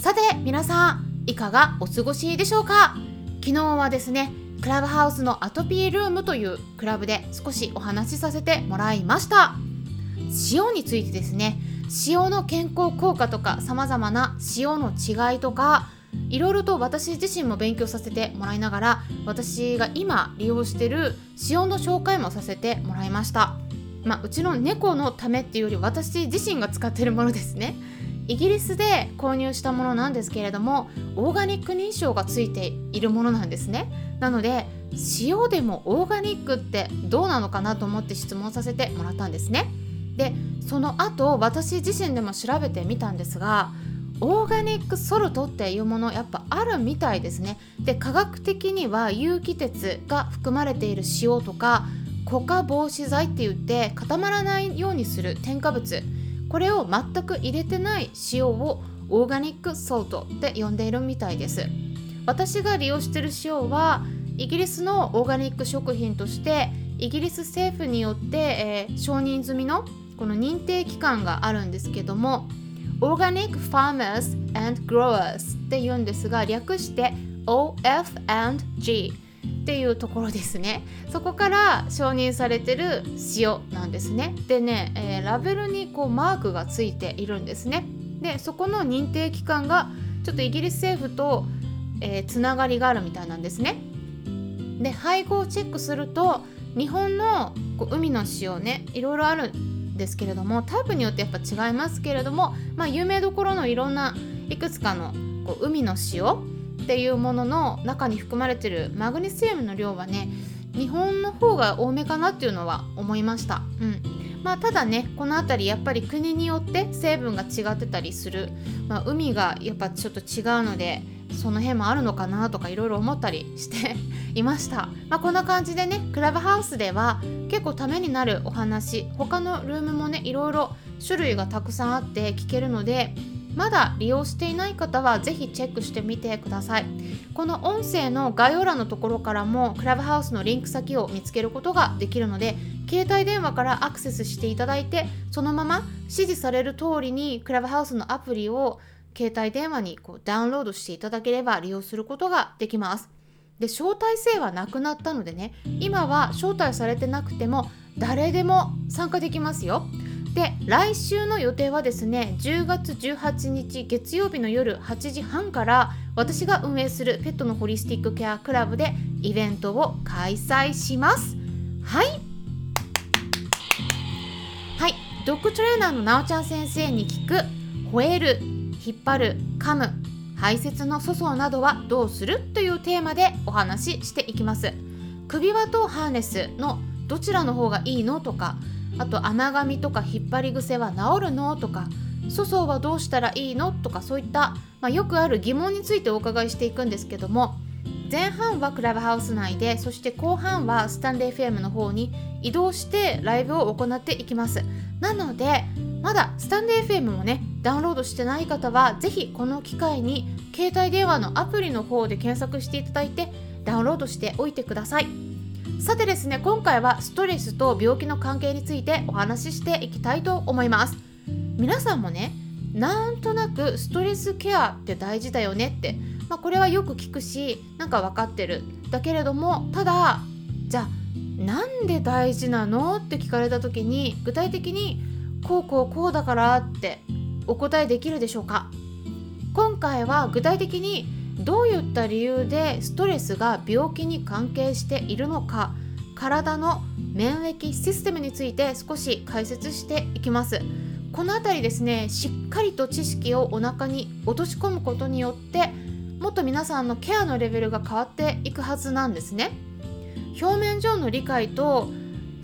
さて皆さんいかがお過ごしでしょうか？昨日はですねクラブハウスのアトピールームというクラブで少しお話しさせてもらいました。塩についてですね塩の健康効果とか様々な塩の違いとかいろいろと私自身も勉強させてもらいながら私が今利用してる塩の紹介もさせてもらいました。まあ、うちの猫のためっていうより私自身が使ってるものですね。イギリスで購入したものなんですけれどもオーガニック認証がついているものなんですね。なので塩でもオーガニックってどうなのかなと思って質問させてもらったんですね。でその後私自身でも調べてみたんですがオーガニックソルトっていうものやっぱあるみたいですね。で科学的には有機鉄が含まれている塩とか固化防止剤って言って固まらないようにする添加物これを全く入れてない塩をオーガニックソルトって呼んでいるみたいです。私が利用している塩はイギリスのオーガニック食品としてイギリス政府によって、えー、承認済みのこの認定機関があるんですけども Organic Farmers and Growers って言うんですが略して OF&G っていうところですね。そこから承認されてる塩なんですね。でね、えー、ラベルにこうマークがついているんですね。でそこの認定機関がちょっとイギリス政府と、えー、つながりがあるみたいなんですね。で配合をチェックすると日本のこう海の塩ねいろいろあるんですけれどもタイプによってやっぱ違いますけれども、まあ、有名どころのいろんないくつかのこう海の塩っていうものの中に含まれてるマグネシウムの量はね日本の方が多めかなっていうのは思いました。うん。まあ、ただねこの辺りやっぱり国によって成分が違ってたりする、まあ、海がやっぱちょっと違うのでその辺もあるのかなとかいろいろ思ったりして いました、まあ、こんな感じでねクラブハウスでは結構ためになるお話。他のルームもねいろいろ種類がたくさんあって聞けるのでまだ利用していない方はぜひチェックしてみてください。この音声の概要欄のところからもクラブハウスのリンク先を見つけることができるので携帯電話からアクセスしていただいてそのまま指示される通りにクラブハウスのアプリを携帯電話にこうダウンロードしていただければ利用することができます。で招待制はなくなったのでね今は招待されてなくても誰でも参加できますよ。で来週の予定はですね10月18日月曜日の夜8時半から私が運営するペットのホリスティックケアクラブでイベントを開催します。はい。はい。ドッグトレーナーのなおちゃん先生に聞く吠える引っ張る噛む排泄の粗相などはどうするというテーマでお話ししていきます。首輪とハーネスのどちらの方がいいのとかあと甘噛みとか引っ張り癖は治るの？とか粗相はどうしたらいいの？とかそういった、まあ、よくある疑問についてお伺いしていくんですけども前半はクラブハウス内でそして後半はスタンデー FM の方に移動してライブを行っていきます。なのでまだスタンデー FM もねダウンロードしてない方は是非この機会に携帯電話のアプリの方で検索していただいてダウンロードしておいてください。さてですね今回はストレスと病気の関係についてお話ししていきたいと思います。皆さんもねなんとなくストレスケアって大事だよねって、まあ、これはよく聞くしなんか分かってる。だけれどもただじゃあなんで大事なのって聞かれた時に具体的にこうこうこうだからってお答えできるでしょうか？今回は具体的にどういった理由でストレスが病気に関係しているのか体の免疫システムについて少し解説していきます。この辺りですねしっかりと知識をお腹に落とし込むことによってもっと皆さんのケアのレベルが変わっていくはずなんですね。表面上の理解と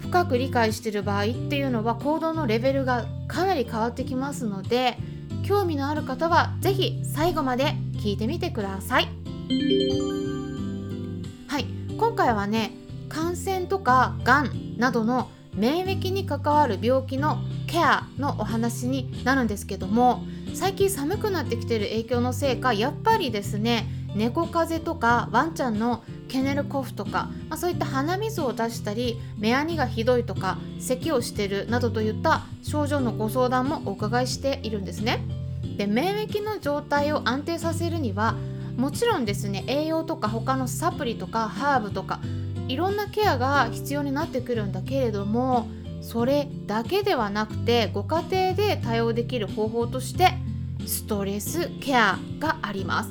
深く理解してる場合っていうのは行動のレベルがかなり変わってきますので興味のある方は是非最後まで聞いてみてくださいはい今回はね感染とかがんなどの免疫に関わる病気のケアのお話になるんですけども最近寒くなってきてる影響のせいかやっぱりですね猫風邪とかワンちゃんのケネルコフとか、まあ、そういった鼻水を出したり目やにがひどいとか咳をしてるなどといった症状のご相談もお伺いしているんですね。で免疫の状態を安定させるにはもちろんですね栄養とか他のサプリとかハーブとかいろんなケアが必要になってくるんだけれどもそれだけではなくてご家庭で対応できる方法としてストレスケアがあります。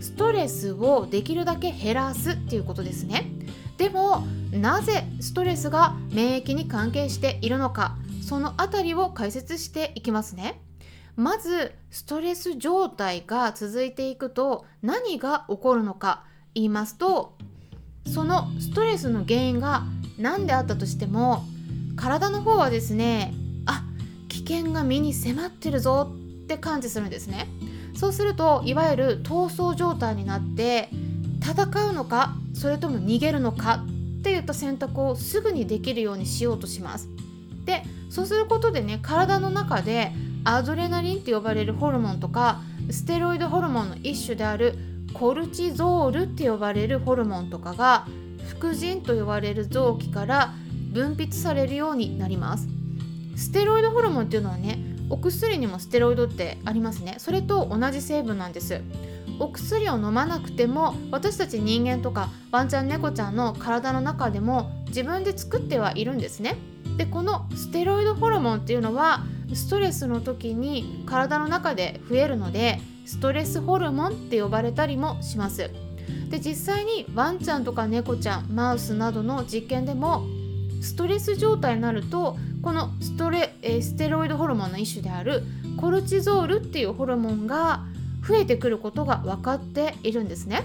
ストレスをできるだけ減らすっていうことですね。でもなぜストレスが免疫に関係しているのかそのあたりを解説していきますね。まずストレス状態が続いていくと何が起こるのか言いますとそのストレスの原因が何であったとしても体の方はですねあ危険が身に迫ってるぞって感知するんですね。そうするといわゆる逃走状態になって戦うのかそれとも逃げるのかっていった選択をすぐにできるようにしようとします。でそうすることでね体の中でアドレナリンって呼ばれるホルモンとかステロイドホルモンの一種であるコルチゾールって呼ばれるホルモンとかが副腎と呼ばれる臓器から分泌されるようになります。ステロイドホルモンっていうのはねお薬にもステロイドってありますね。それと同じ成分なんです。お薬を飲まなくても私たち人間とかワンちゃん猫ちゃんの体の中でも自分で作ってはいるんですね。でこのステロイドホルモンっていうのはストレスの時に体の中で増えるのでストレスホルモンって呼ばれたりもします。で実際にワンちゃんとか猫ちゃんマウスなどの実験でもストレス状態になるとこのストレえステロイドホルモンの一種であるコルチゾールっていうホルモンが増えてくることが分かっているんですね。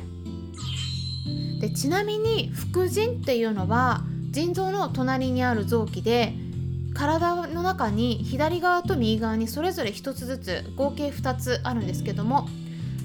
でちなみに副腎っていうのは腎臓の隣にある臓器で体の中に左側と右側にそれぞれ1つずつ合計2つあるんですけども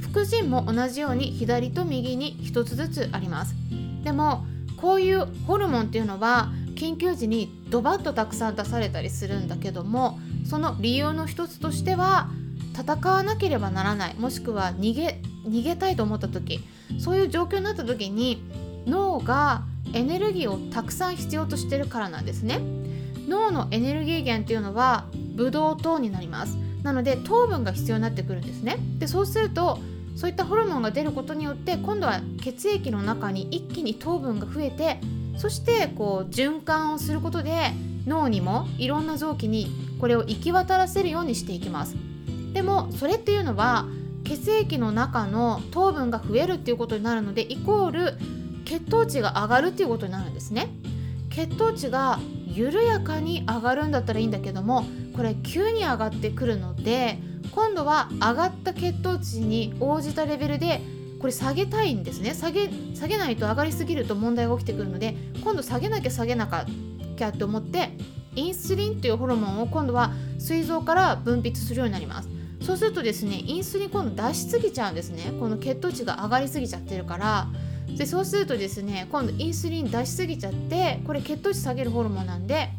副腎も同じように左と右に1つずつあります。でもこういうホルモンっていうのは緊急時にドバッとたくさん出されたりするんだけどもその理由の一つとしては戦わなければならないもしくは逃げ逃げたいと思った時そういう状況になった時に脳がエネルギーをたくさん必要としてるからなんですね。脳のエネルギー源っていうのはブドウ糖になります。なので糖分が必要になってくるんですね。でそうするとそういったホルモンが出ることによって今度は血液の中に一気に糖分が増えてそしてこう循環をすることで脳にもいろんな臓器にこれを行き渡らせるようにしていきます。でもそれっていうのは血液の中の糖分が増えるっていうことになるのでイコール血糖値が上がるっていうことになるんですね。血糖値が緩やかに上がるんだったらいいんだけどもこれ急に上がってくるので今度は上がった血糖値に応じたレベルでこれ下げたいんですね。下げ下げないと上がりすぎると問題が起きてくるので今度下げなきゃ下げなきゃって思ってインスリンというホルモンを今度は膵臓から分泌するようになります。そうするとですねインスリン今度出しすぎちゃうんですね。この血糖値が上がりすぎちゃってるからでそうするとですね今度インスリン出しすぎちゃってこれ血糖値下げるホルモンなんで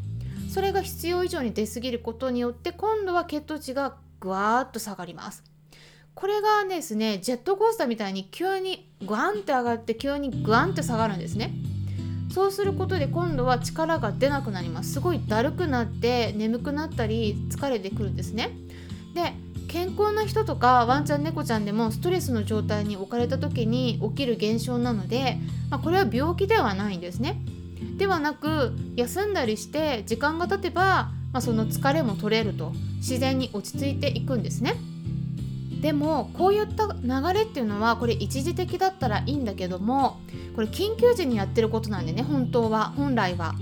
それが必要以上に出過ぎることによって今度は血糖値がぐわーっと下がります。これがですねジェットコースターみたいに急にグワンって上がって急にグワンって下がるんですね。そうすることで今度は力が出なくなります。すごいだるくなって眠くなったり疲れてくるんですね。で健康な人とかワンちゃん猫ちゃんでもストレスの状態に置かれた時に起きる現象なので、まあ、これは病気ではないんですね。ではなく休んだりして時間が経てば、まあ、その疲れも取れると。自然に落ち着いていくんですね。でもこういった流れっていうのはこれ一時的だったらいいんだけどもこれ緊急時にやってることなんでね本当は本来は。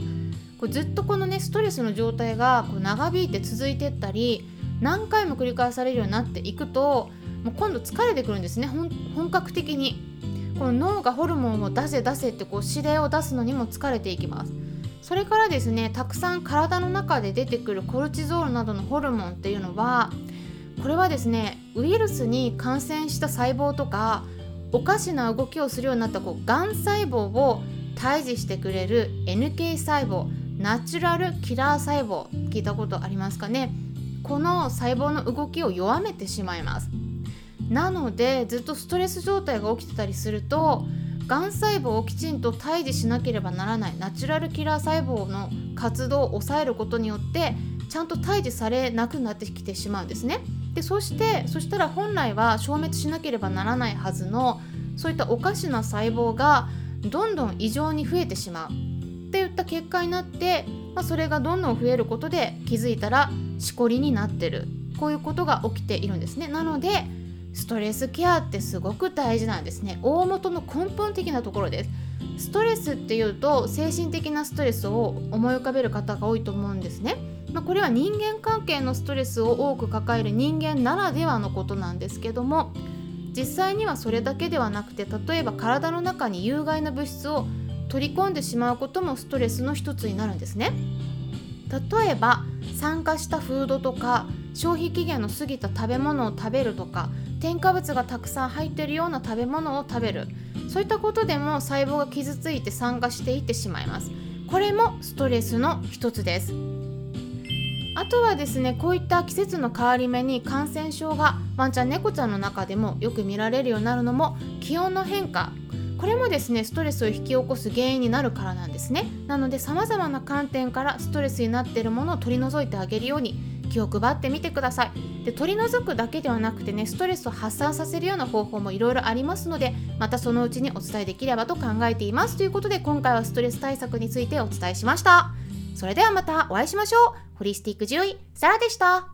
これずっとこのねストレスの状態がこう長引いて続いてったり何回も繰り返されるようになっていくともう今度疲れてくるんですね。本格的に。この脳がホルモンを出せ出せってこう指令を出すのにも疲れていきます。それからですねたくさん体の中で出てくるコルチゾールなどのホルモンっていうのはこれはですねウイルスに感染した細胞とかおかしな動きをするようになったこうがん細胞を退治してくれる NK 細胞ナチュラルキラー細胞聞いたことありますかね？この細胞の動きを弱めてしまいますなのでずっとストレス状態が起きてたりするとがん細胞をきちんと退治しなければならないナチュラルキラー細胞の活動を抑えることによってちゃんと退治されなくなってきてしまうんですね。でそしてそしたら本来は消滅しなければならないはずのそういったおかしな細胞がどんどん異常に増えてしまうっていった結果になって、まあ、それがどんどん増えることで気づいたらしこりになってる。こういうことが起きているんですね。なのでストレスケアってすごく大事なんですね。大元の根本的なところです。ストレスっていうと精神的なストレスを思い浮かべる方が多いと思うんですね、まあ、これは人間関係のストレスを多く抱える人間ならではのことなんですけども実際にはそれだけではなくて例えば体の中に有害な物質を取り込んでしまうこともストレスの一つになるんですね。例えば酸化したフードとか消費期限の過ぎた食べ物を食べるとか添加物がたくさん入っているような食べ物を食べる。そういったことでも細胞が傷ついて酸化していってしまいます。これもストレスの一つです。あとはですねこういった季節の変わり目に感染症がワンちゃん猫ちゃんの中でもよく見られるようになるのも気温の変化これもですねストレスを引き起こす原因になるからなんですね。なので様々な観点からストレスになっているものを取り除いてあげるように気を配ってみてください。で取り除くだけではなくてねストレスを発散させるような方法もいろいろありますのでまたそのうちにお伝えできればと考えています。ということで今回はストレス対策についてお伝えしました。それではまたお会いしましょう。ホリスティック獣医サラでした。